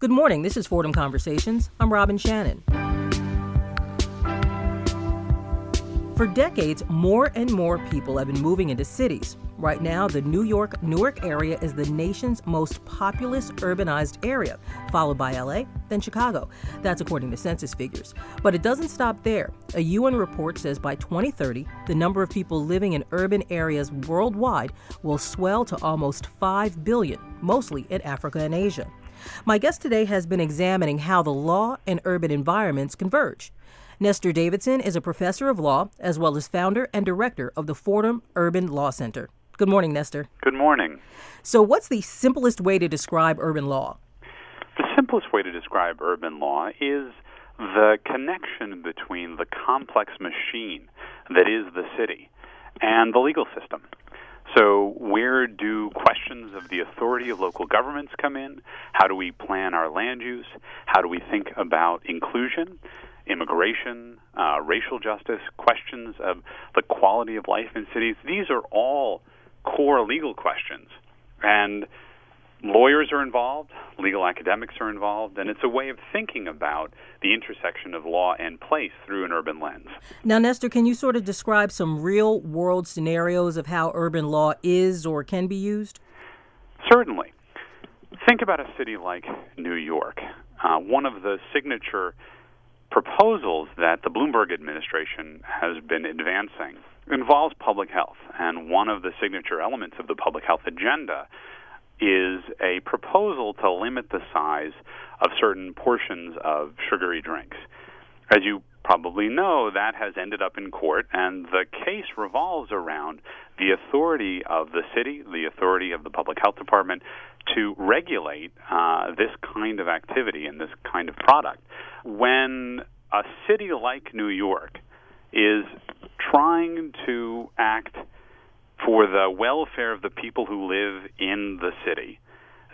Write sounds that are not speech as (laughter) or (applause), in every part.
Good morning. This is Fordham Conversations. I'm Robin Shannon. For decades, more and more people have been moving into cities. Right now, the New York Newark area is the nation's most populous urbanized area, followed by LA, then Chicago. That's according to census figures. But it doesn't stop there. A UN report says by 2030, the number of people living in urban areas worldwide will swell to almost 5 billion, mostly in Africa and Asia. My guest today has been examining how the law and urban environments converge. Nestor Davidson is a professor of law as well as founder and director of the Fordham Urban Law Center. Good morning, Nestor. Good morning. So, what's the simplest way to describe urban law? The simplest way to describe urban law is the connection between the complex machine that is the city and the legal system. So, where do questions of the authority of local governments come in? How do we plan our land use? How do we think about inclusion? immigration, uh, racial justice, questions of the quality of life in cities. These are all core legal questions. And lawyers are involved, legal academics are involved, and it's a way of thinking about the intersection of law and place through an urban lens. Now, Nestor, can you sort of describe some real world scenarios of how urban law is or can be used? Certainly. Think about a city like New York. Uh, one of the signature proposals that the Bloomberg administration has been advancing involves public health. And one of the signature elements of the public health agenda is a proposal to limit the size of certain portions of sugary drinks. As you probably know, that has ended up in court, and the case revolves around the authority of the city, the authority of the public health department to regulate uh, this kind of activity and this kind of product. When a city like New York is trying to act for the welfare of the people who live in the city,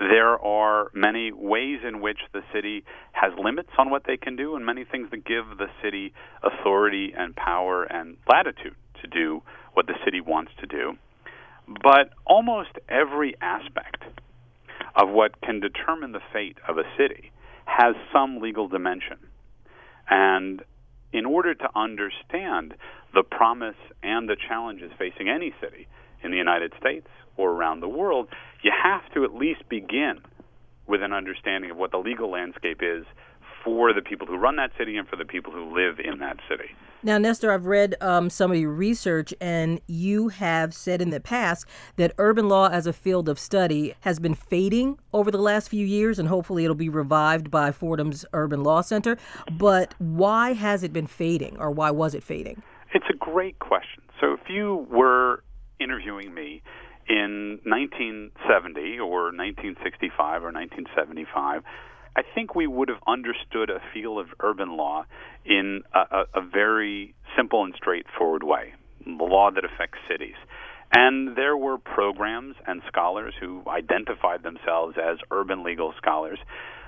there are many ways in which the city has limits on what they can do, and many things that give the city authority and power and latitude to do what the city wants to do. But almost every aspect of what can determine the fate of a city has some legal dimension. And in order to understand the promise and the challenges facing any city in the United States or around the world, you have to at least begin with an understanding of what the legal landscape is for the people who run that city and for the people who live in that city. Now, Nestor, I've read um, some of your research, and you have said in the past that urban law as a field of study has been fading over the last few years, and hopefully it'll be revived by Fordham's Urban Law Center. But why has it been fading, or why was it fading? It's a great question. So, if you were interviewing me in 1970 or 1965 or 1975, I think we would have understood a field of urban law in a, a, a very simple and straightforward way the law that affects cities. And there were programs and scholars who identified themselves as urban legal scholars,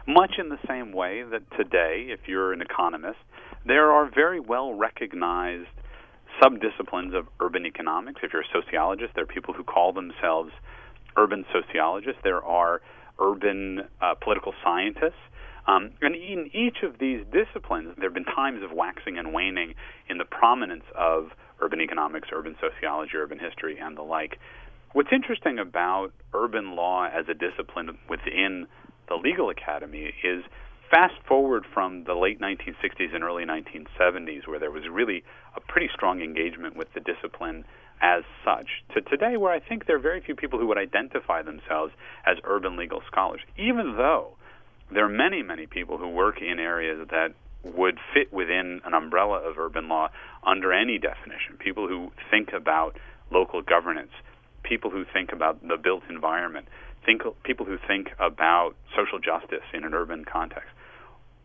much in the same way that today, if you're an economist, there are very well recognized subdisciplines of urban economics. If you're a sociologist, there are people who call themselves urban sociologists. There are urban uh, political scientists. Um, and in each of these disciplines, there have been times of waxing and waning in the prominence of urban economics, urban sociology, urban history, and the like. What's interesting about urban law as a discipline within the legal academy is fast forward from the late 1960s and early 1970s, where there was really a pretty strong engagement with the discipline as such to today where I think there are very few people who would identify themselves as urban legal scholars, even though there are many, many people who work in areas that would fit within an umbrella of urban law under any definition. People who think about local governance, people who think about the built environment, think, people who think about social justice in an urban context.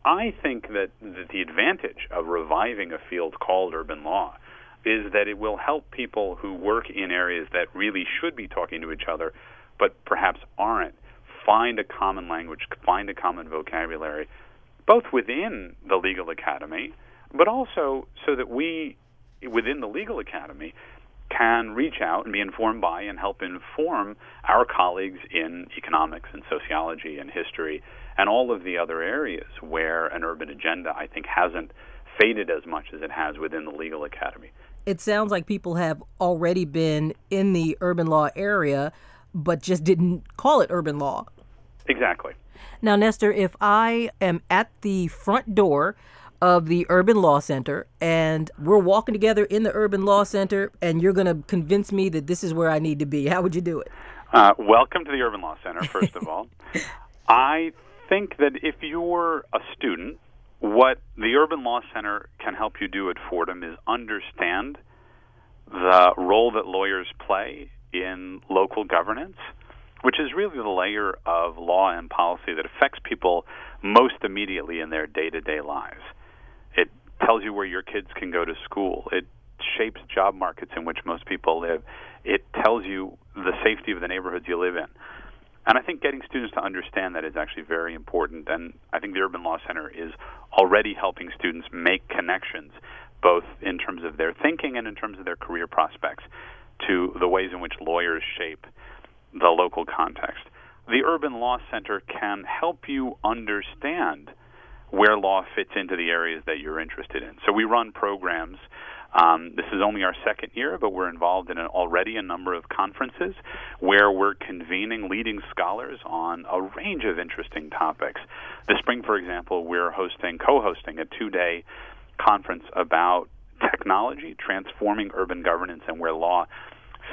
I think that that the advantage of reviving a field called urban law is that it will help people who work in areas that really should be talking to each other, but perhaps aren't, find a common language, find a common vocabulary, both within the legal academy, but also so that we, within the legal academy, can reach out and be informed by and help inform our colleagues in economics and sociology and history and all of the other areas where an urban agenda, I think, hasn't faded as much as it has within the legal academy. It sounds like people have already been in the urban law area, but just didn't call it urban law. Exactly. Now, Nestor, if I am at the front door of the Urban Law Center and we're walking together in the Urban Law Center and you're going to convince me that this is where I need to be, how would you do it? Uh, welcome to the Urban Law Center, first of (laughs) all. I think that if you're a student, what the Urban Law Center can help you do at Fordham is understand the role that lawyers play in local governance which is really the layer of law and policy that affects people most immediately in their day to day lives. Tells you where your kids can go to school. It shapes job markets in which most people live. It tells you the safety of the neighborhoods you live in. And I think getting students to understand that is actually very important. And I think the Urban Law Center is already helping students make connections, both in terms of their thinking and in terms of their career prospects, to the ways in which lawyers shape the local context. The Urban Law Center can help you understand where law fits into the areas that you're interested in. So we run programs. Um, this is only our second year, but we're involved in an, already a number of conferences where we're convening leading scholars on a range of interesting topics. This spring, for example, we're hosting, co-hosting a two-day conference about technology transforming urban governance and where law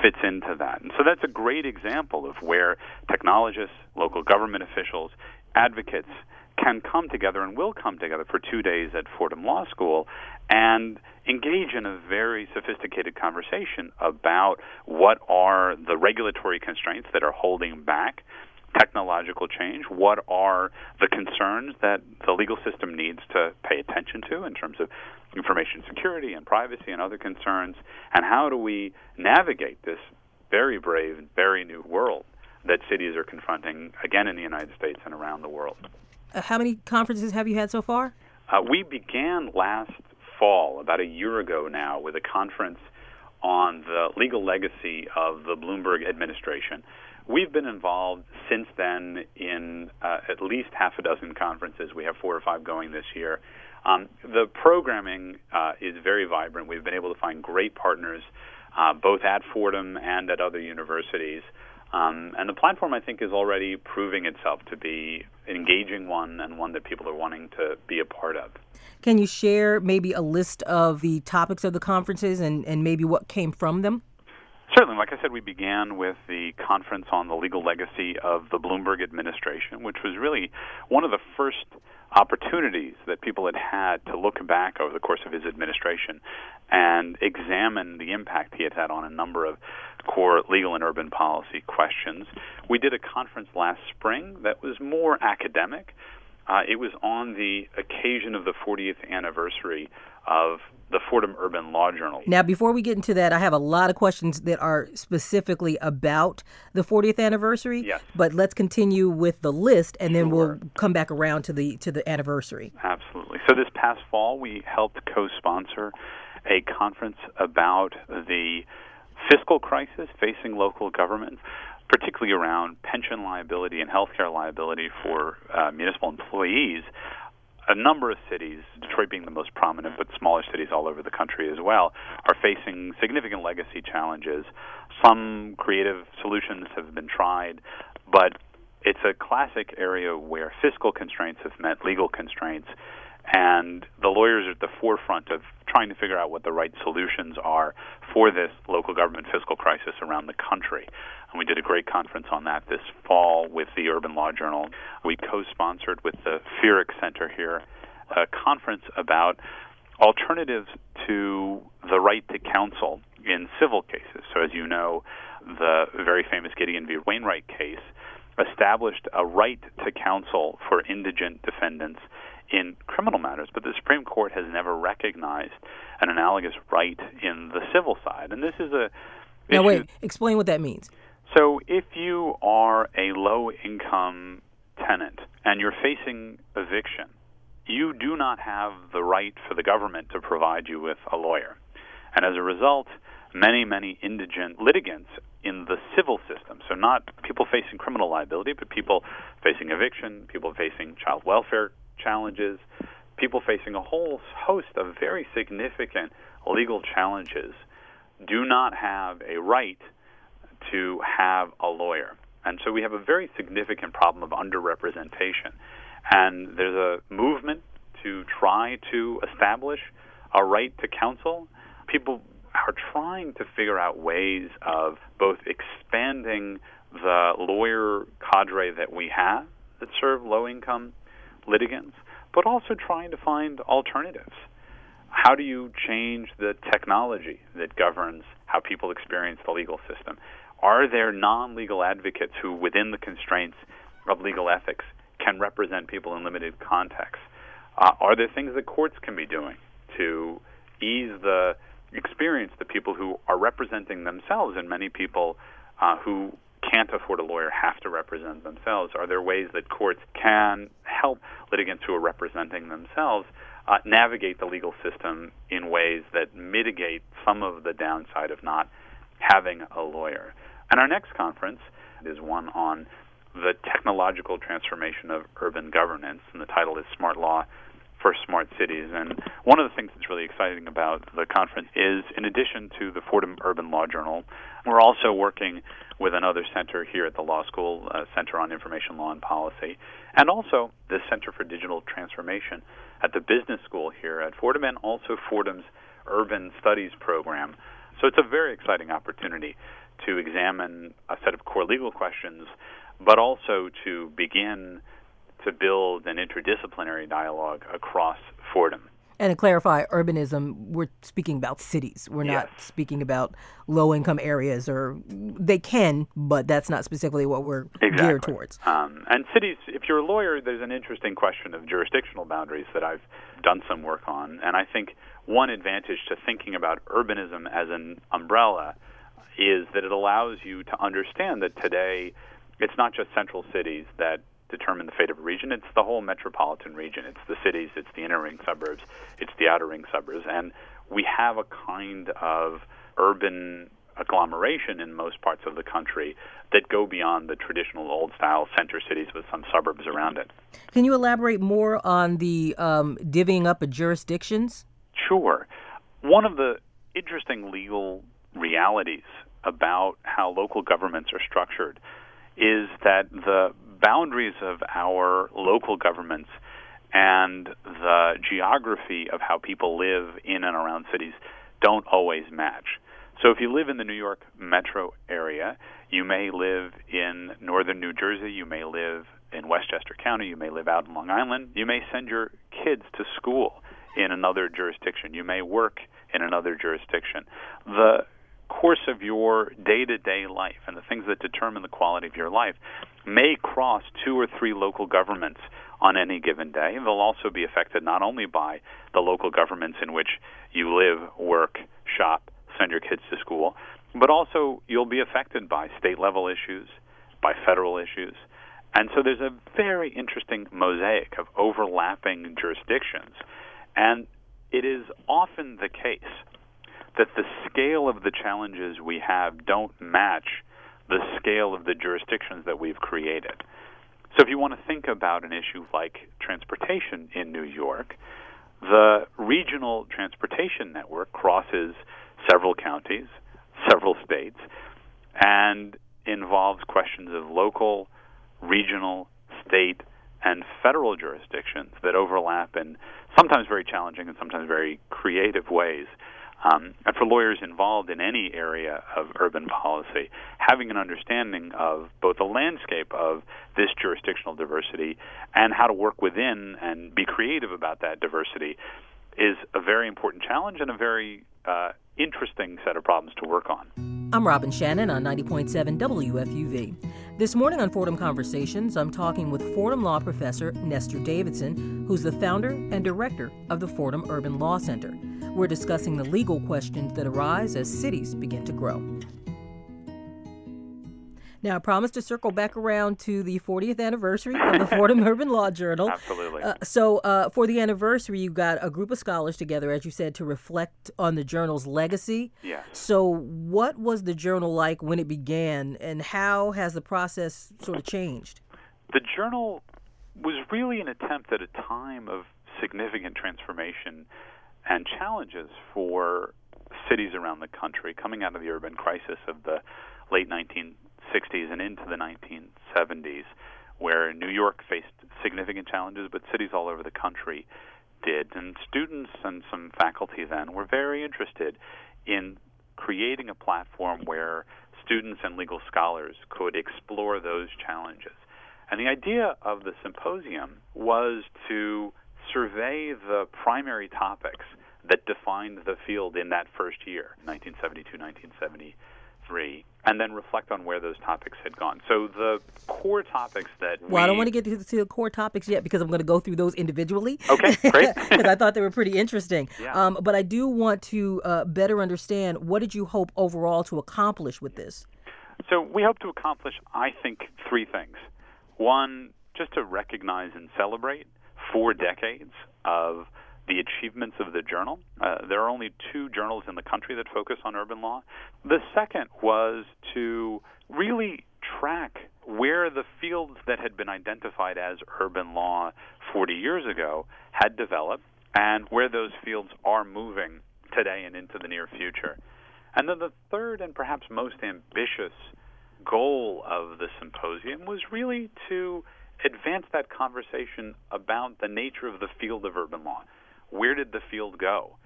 fits into that. And so that's a great example of where technologists, local government officials, advocates can come together and will come together for two days at Fordham Law School and engage in a very sophisticated conversation about what are the regulatory constraints that are holding back technological change? What are the concerns that the legal system needs to pay attention to in terms of information security and privacy and other concerns? And how do we navigate this very brave and very new world that cities are confronting again in the United States and around the world? Uh, how many conferences have you had so far? Uh, we began last fall, about a year ago now, with a conference on the legal legacy of the Bloomberg administration. We've been involved since then in uh, at least half a dozen conferences. We have four or five going this year. Um, the programming uh, is very vibrant. We've been able to find great partners, uh, both at Fordham and at other universities. Um, and the platform, I think, is already proving itself to be engaging one and one that people are wanting to be a part of. Can you share maybe a list of the topics of the conferences and, and maybe what came from them? Certainly. Like I said, we began with the conference on the legal legacy of the Bloomberg administration, which was really one of the first opportunities that people had had to look back over the course of his administration and examine the impact he had had on a number of core legal and urban policy questions. We did a conference last spring that was more academic. Uh, it was on the occasion of the 40th anniversary of the Fordham Urban Law Journal. Now, before we get into that, I have a lot of questions that are specifically about the 40th anniversary. Yes. But let's continue with the list, and then we'll come back around to the to the anniversary. Absolutely. So this past fall, we helped co-sponsor a conference about the fiscal crisis facing local governments, particularly around pension liability and healthcare liability for uh, municipal employees. A number of cities, Detroit being the most prominent, but smaller cities all over the country as well, are facing significant legacy challenges. Some creative solutions have been tried, but it's a classic area where fiscal constraints have met legal constraints, and the lawyers are at the forefront of trying to figure out what the right solutions are for this local government fiscal crisis around the country. And we did a great conference on that this fall with the Urban Law Journal. We co sponsored with the Feerick Center here a conference about alternatives to the right to counsel in civil cases. So, as you know, the very famous Gideon v. Wainwright case established a right to counsel for indigent defendants in criminal matters, but the Supreme Court has never recognized an analogous right in the civil side. And this is a Now, issue- wait, explain what that means. So, if you are a low income tenant and you're facing eviction, you do not have the right for the government to provide you with a lawyer. And as a result, many, many indigent litigants in the civil system. So, not people facing criminal liability, but people facing eviction, people facing child welfare challenges, people facing a whole host of very significant legal challenges do not have a right to have a lawyer. And so we have a very significant problem of underrepresentation. And there's a movement to try to establish a right to counsel. People are trying to figure out ways of both expanding the lawyer cadre that we have that serve low income litigants, but also trying to find alternatives. How do you change the technology that governs how people experience the legal system? Are there non legal advocates who, within the constraints of legal ethics, can represent people in limited contexts? Uh, are there things that courts can be doing to ease the experience that people who are representing themselves and many people uh, who can't afford a lawyer have to represent themselves? Are there ways that courts can help litigants who are representing themselves uh, navigate the legal system in ways that mitigate some of the downside of not having a lawyer? And our next conference is one on the technological transformation of urban governance, and the title is Smart Law for Smart Cities. And one of the things that's really exciting about the conference is, in addition to the Fordham Urban Law Journal, we're also working with another center here at the law school, uh, Center on Information Law and Policy, and also the Center for Digital Transformation at the Business School here at Fordham, and also Fordham's Urban Studies program. So it's a very exciting opportunity to examine a set of core legal questions, but also to begin to build an interdisciplinary dialogue across Fordham. And to clarify, urbanism, we're speaking about cities. We're not yes. speaking about low income areas, or they can, but that's not specifically what we're exactly. geared towards. Um, and cities, if you're a lawyer, there's an interesting question of jurisdictional boundaries that I've done some work on. And I think one advantage to thinking about urbanism as an umbrella is that it allows you to understand that today it's not just central cities that determine the fate of a region. It's the whole metropolitan region. It's the cities, it's the inner ring suburbs, it's the outer ring suburbs. And we have a kind of urban agglomeration in most parts of the country that go beyond the traditional old style center cities with some suburbs around it. Can you elaborate more on the um, divvying up of jurisdictions? Sure. One of the interesting legal realities about how local governments are structured is that the boundaries of our local governments and the geography of how people live in and around cities don't always match. So if you live in the New York metro area, you may live in northern New Jersey, you may live in Westchester County, you may live out in Long Island, you may send your kids to school in another jurisdiction, you may work in another jurisdiction. The course of your day to day life and the things that determine the quality of your life may cross two or three local governments on any given day. They'll also be affected not only by the local governments in which you live, work, shop, send your kids to school, but also you'll be affected by state level issues, by federal issues. And so there's a very interesting mosaic of overlapping jurisdictions. And it is often the case that the scale of the challenges we have don't match the scale of the jurisdictions that we've created. So if you want to think about an issue like transportation in New York, the regional transportation network crosses several counties, several states, and involves questions of local, regional, state, and federal jurisdictions that overlap in sometimes very challenging and sometimes very creative ways. Um, and for lawyers involved in any area of urban policy, having an understanding of both the landscape of this jurisdictional diversity and how to work within and be creative about that diversity is a very important challenge and a very uh, interesting set of problems to work on. I'm Robin Shannon on 90.7 WFUV. This morning on Fordham Conversations, I'm talking with Fordham Law professor Nestor Davidson, who's the founder and director of the Fordham Urban Law Center. We're discussing the legal questions that arise as cities begin to grow. Now, I promise to circle back around to the 40th anniversary of the Fordham (laughs) Urban Law Journal. Absolutely. Uh, so, uh, for the anniversary, you got a group of scholars together, as you said, to reflect on the journal's legacy. Yes. So, what was the journal like when it began, and how has the process sort of changed? The journal was really an attempt at a time of significant transformation and challenges for cities around the country coming out of the urban crisis of the late 1960s and into the 1970s, where New York faced significant challenges, but cities all over the country did. And students and some faculty then were very interested in creating a platform where students and legal scholars could explore those challenges. And the idea of the symposium was to survey the primary topics that defined the field in that first year, 1972, 1973, and then reflect on where those topics had gone. So the core topics that well, we, I don't want to get to, to the core topics yet because I'm going to go through those individually. Okay, (laughs) great. Because I thought they were pretty interesting. Yeah. Um, but I do want to uh, better understand what did you hope overall to accomplish with this? So we hope to accomplish, I think, three things. One, just to recognize and celebrate four decades of the achievements of the journal. Uh, there are only two journals in the country that focus on urban law. The second was to really track where the fields that had been identified as urban law 40 years ago had developed and where those fields are moving today and into the near future. And then the third and perhaps most ambitious goal of the symposium was really to advance that conversation about the nature of the field of urban law. Where did the field go?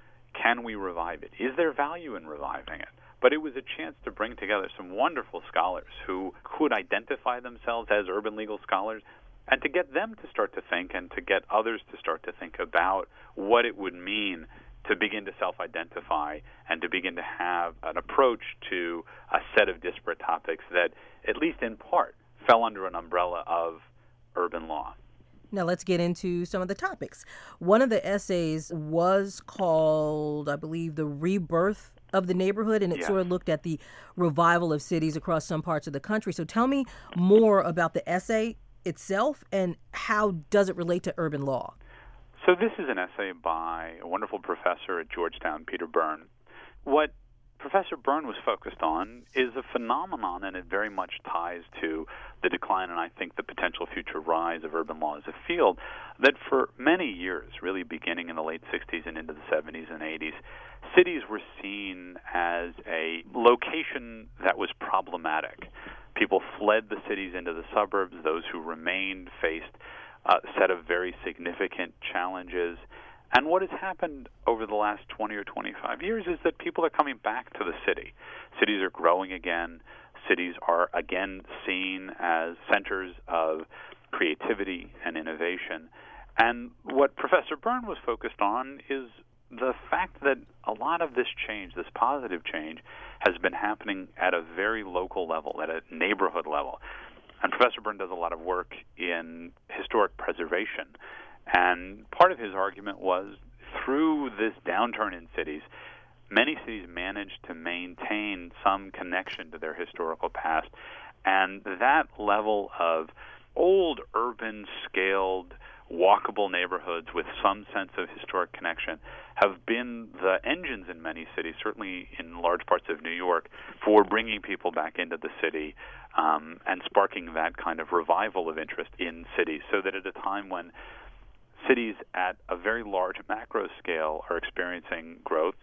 Can we revive it? Is there value in reviving it? But it was a chance to bring together some wonderful scholars who could identify themselves as urban legal scholars and to get them to start to think and to get others to start to think about what it would mean to begin to self identify and to begin to have an approach to a set of disparate topics that, at least in part, fell under an umbrella of urban law. Now let's get into some of the topics. One of the essays was called, I believe, The Rebirth of the Neighborhood, and it sort of looked at the revival of cities across some parts of the country. So tell me more about the essay itself and how does it relate to urban law? So this is an essay by a wonderful professor at Georgetown, Peter Byrne. What Professor Byrne was focused on is a phenomenon, and it very much ties to the decline and I think the potential future rise of urban law as a field, that for many years, really beginning in the late 60s and into the 70s and 80s, cities were seen as a location that was problematic. People fled the cities into the suburbs. Those who remained faced a set of very significant challenges and what has happened over the last 20 or 25 years is that people are coming back to the city. Cities are growing again. Cities are again seen as centers of creativity and innovation. And what Professor Byrne was focused on is the fact that a lot of this change, this positive change, has been happening at a very local level, at a neighborhood level. And Professor Byrne does a lot of work in historic preservation. And part of his argument was through this downturn in cities, many cities managed to maintain some connection to their historical past. And that level of old urban scaled walkable neighborhoods with some sense of historic connection have been the engines in many cities, certainly in large parts of New York, for bringing people back into the city um, and sparking that kind of revival of interest in cities. So that at a time when cities at a very large macro scale are experiencing growth.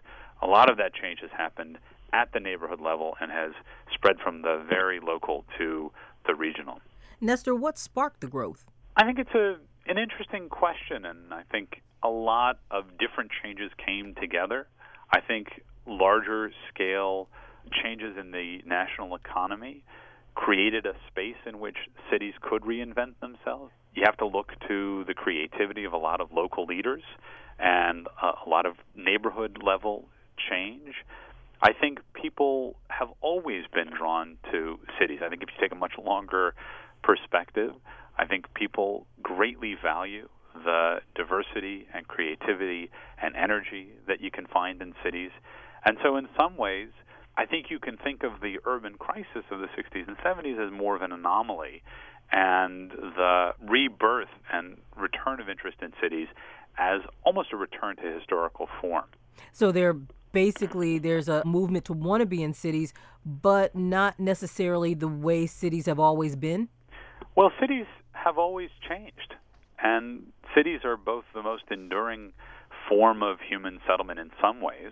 A lot of that change has happened at the neighborhood level and has spread from the very local to the regional. Nestor, what sparked the growth? I think it's a an interesting question, and I think a lot of different changes came together. I think larger scale changes in the national economy created a space in which cities could reinvent themselves you have to look to the creativity of a lot of local leaders and a, lot of neighborhood level change. I think people have always been drawn to cities. I think if you take a much longer perspective, I think people greatly value the diversity and creativity and energy that you can find in cities. And so, in some ways, I think you can think of the urban crisis of the 60s and 70s as more of an anomaly, and the rebirth and return of interest in cities as almost a return to historical form. So there basically there's a movement to want to be in cities, but not necessarily the way cities have always been. Well, cities have always changed, and cities are both the most enduring form of human settlement in some ways.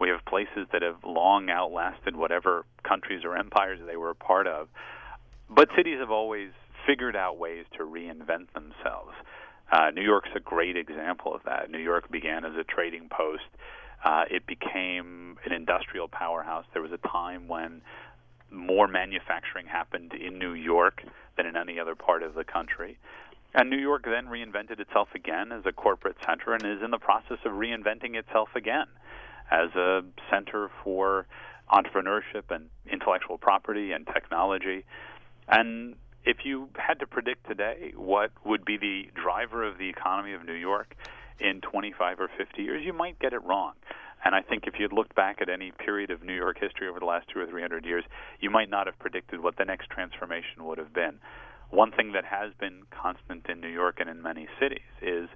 We have places that have long outlasted whatever countries or empires they were a part of. But cities have always figured out ways to reinvent themselves. Uh, New York's a great example of that. New York began as a trading post. Uh, it became an industrial powerhouse. There was a time when more manufacturing happened in New York than in any other part of the country. And New York then reinvented itself again as a corporate center and is in the process of reinventing itself again as a center for entrepreneurship and intellectual property and technology. And if you had to predict today what would be the driver of the economy of New York in 25 or 50 years, you might get it wrong. And I think if you'd looked back at any period of New York history over the last two or three hundred years, you might not have predicted what the next transformation would have been. One thing that has been constant in New York and in many cities is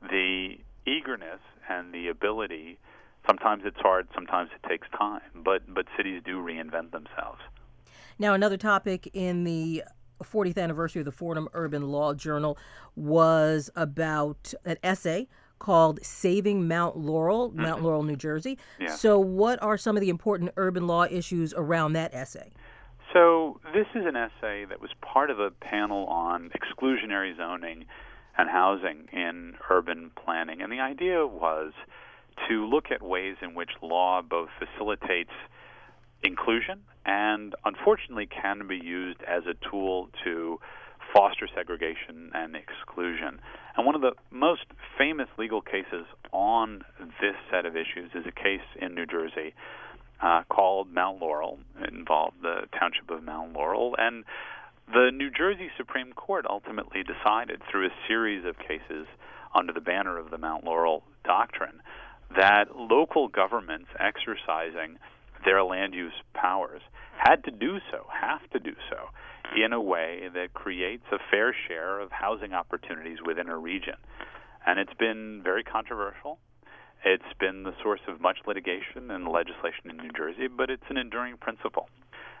the eagerness and the ability. Sometimes it's hard, sometimes it takes time, but but cities do reinvent themselves. Now, another topic in the 40th anniversary of the Fordham Urban Law Journal was about an essay called Saving Mount Laurel, mm-hmm. Mount Laurel, New Jersey. Yeah. So, what are some of the important urban law issues around that essay? So, this is an essay that was part of a panel on exclusionary zoning and housing in urban planning. And the idea was to look at ways in which law both facilitates inclusion and unfortunately can be used as a tool to foster segregation and exclusion. And one of the most famous legal cases on this set of issues is a case in New Jersey uh, called Mount Laurel. It involved the township of Mount Laurel. And the New Jersey Supreme Court ultimately decided through a series of cases under the banner of the Mount Laurel Doctrine that local governments exercising their land use powers had to do so, have to do so, in a way that creates a fair share of housing opportunities within a region. And it's been very controversial. It's been the source of much litigation and legislation in New Jersey, but it's an enduring principle.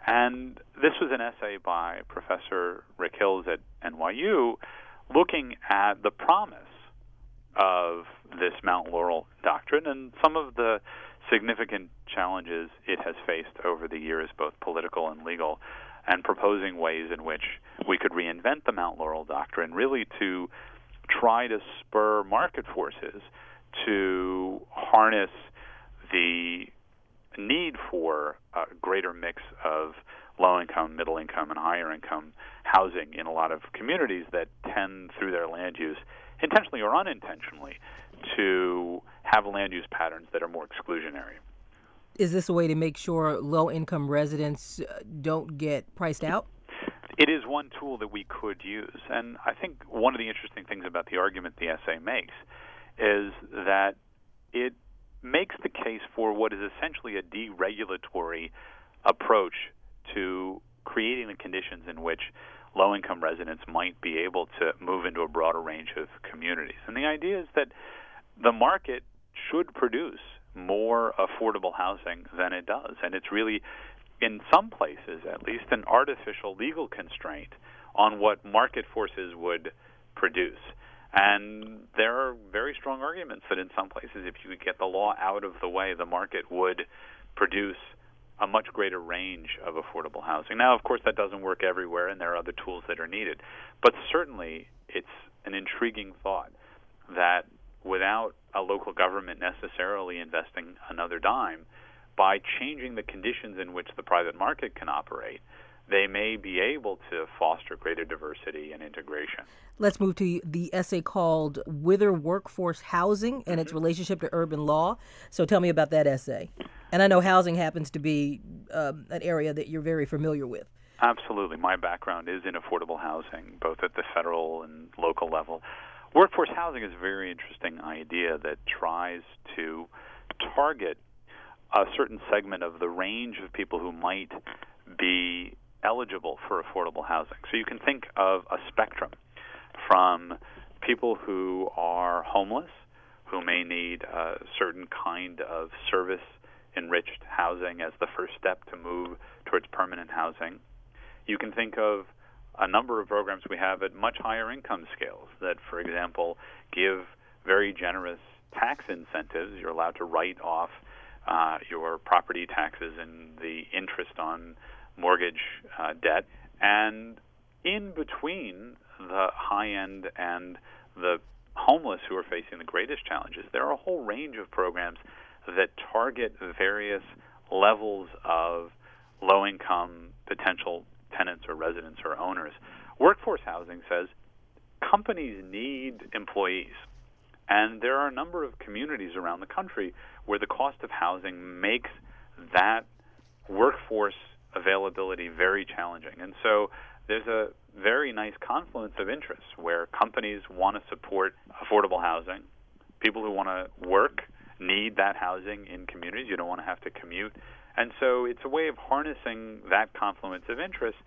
And this was an essay by Professor Rick Hills at NYU looking at the promise of this Mount Laurel doctrine and some of the significant challenges it has faced over the years, both political and legal, and proposing ways in which we could reinvent the Mount Laurel doctrine, really to try to spur market forces to harness the need for a greater mix of low income, middle income, and higher income housing in a lot of communities that tend, through their land use, intentionally or unintentionally, to have land use patterns that are more exclusionary. Is this a way to make sure low income residents uh, don't get priced out? It is one tool that we could use. And I think one of the interesting things about the argument the essay makes is that it makes the case for what is essentially a deregulatory approach to creating the conditions in which low income residents might be able to move into a broader range of communities. And the idea is that the market should produce more affordable housing than it does. And it's really, in some places at least, an artificial legal constraint on what market forces would produce. And there are very strong arguments that in some places, if you could get the law out of the way, the market would produce a much greater range of affordable housing. Now, of course, that doesn't work everywhere, and there are other tools that are needed. But certainly, it's an intriguing thought that without a local government necessarily investing another dime, by changing the conditions in which the private market can operate, they may be able to foster greater diversity and integration. Let's move to the essay called Whither Workforce Housing and mm-hmm. its Relationship to Urban Law. So tell me about that essay. And I know housing happens to be um, an area that you're very familiar with. Absolutely. My background is in affordable housing, both at the federal and local level. Workforce housing is a very interesting idea that tries to target a certain segment of the range of people who might be eligible for affordable housing. So you can think of a spectrum from people who are homeless, who may need a certain kind of service enriched housing as the first step to move towards permanent housing. You can think of a number of programs we have at much higher income scales that, for example, give very generous tax incentives. You're allowed to write off uh, your property taxes and the interest on mortgage uh, debt. And in between the high end and the homeless who are facing the greatest challenges, there are a whole range of programs that target various levels of low income potential tenants or residents or owners. Workforce housing says companies need employees. And there are a number of communities around the country where the cost of housing makes that workforce availability very challenging. And so there's a very nice confluence of interests where companies want to support affordable housing. People who want to work need that housing in communities. You don't want to have to commute. And so it's a way of harnessing that confluence of interests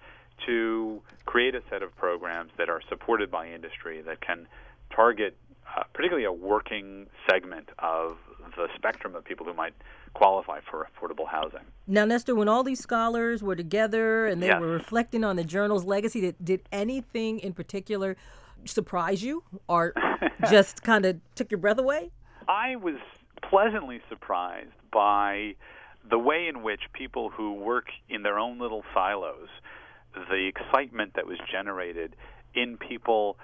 to create a set of programs that are supported by industry that can target uh, particularly a working segment of the spectrum of people who might qualify for affordable housing. Now, Nestor, when all these scholars were together and they yes. were reflecting on the journal's legacy, did, did anything in particular surprise you or (laughs) just kind of took your breath away? I was pleasantly surprised by the way in which people who work in their own little silos, the excitement that was generated in people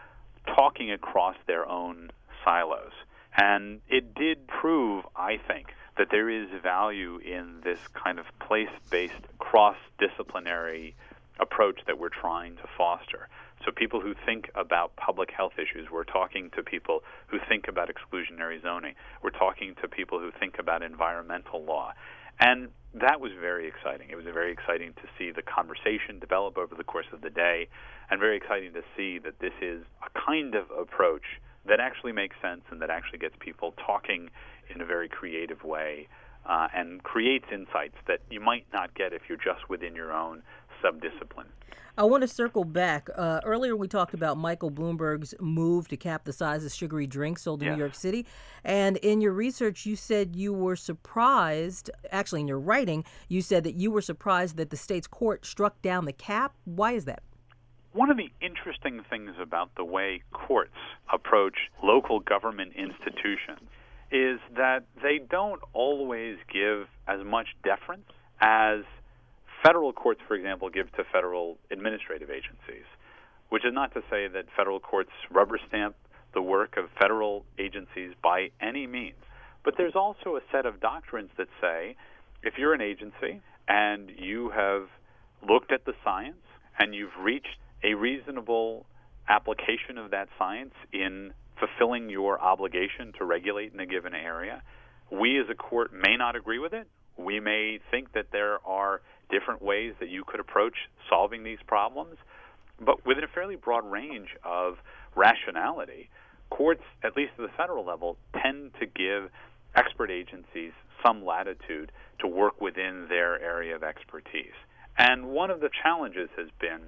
talking across their own silos. And it did prove, I think, that there is value in this kind of place based, cross disciplinary approach that we're trying to foster. So, people who think about public health issues, we're talking to people who think about exclusionary zoning, we're talking to people who think about environmental law. And that was very exciting. It was very exciting to see the conversation develop over the course of the day, and very exciting to see that this is a kind of approach that actually makes sense and that actually gets people talking in a very creative way uh, and creates insights that you might not get if you're just within your own subdiscipline. I want to circle back. Uh, earlier, we talked about Michael Bloomberg's move to cap the size of sugary drinks sold in. New York City. And in your research, you said you were surprised, actually, in your writing, you said that you were surprised that the state's court struck down the cap. Why is that? One of the interesting things about the way courts approach local government institutions is that they don't always give as much deference as federal courts, for example, give to federal administrative agencies, which is not to say that federal courts rubber stamp the work of federal agencies by any means. But there's also a set of doctrines that say if you're an agency and you have looked at the science and you've reached a reasonable application of that science in fulfilling your obligation to regulate in a given area. We as a court may not agree with it. We may think that there are different ways that you could approach solving these problems, but within a fairly broad range of rationality, courts, at least at the federal level, tend to give expert agencies some latitude to work within their area of expertise. And one of the challenges has been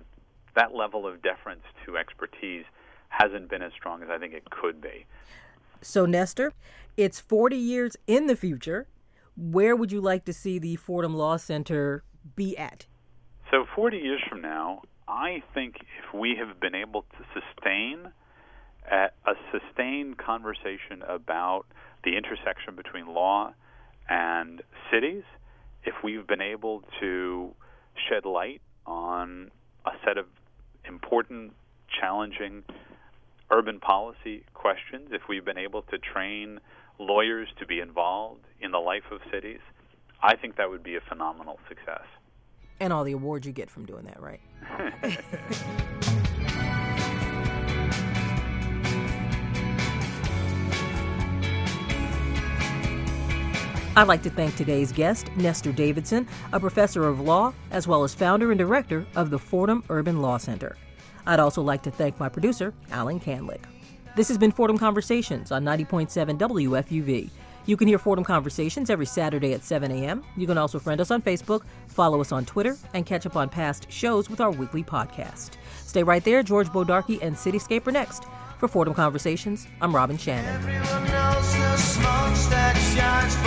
that level of deference to expertise hasn't been as strong as I think it could be. So, Nestor, it's 40 years in the future. Where would you like to see the Fordham Law Center be at? So, 40 years from now, I think if we have been able to sustain a, a sustained conversation about the intersection between law and cities, if we've been able to shed light on a set of important, challenging urban policy questions, if we've been able to train lawyers to be involved in the life of cities, I think that would be a phenomenal success. And all the awards you get from doing that, right? (laughs) I'd like to thank today's guest, Nestor Davidson, a professor of law, as well as founder and director of the Fordham Urban Law Center. I'd also like to thank my producer, Alan Canlick. This has been Fordham Conversations on 90.7 WFUV. You can hear Fordham Conversations every Saturday at 7 a.m. You can also friend us on Facebook, follow us on Twitter, and catch up on past shows with our weekly podcast. Stay right there. George Bodarky and Cityscape are next. For Fordham Conversations, I'm Robin Shannon. Everyone knows the shines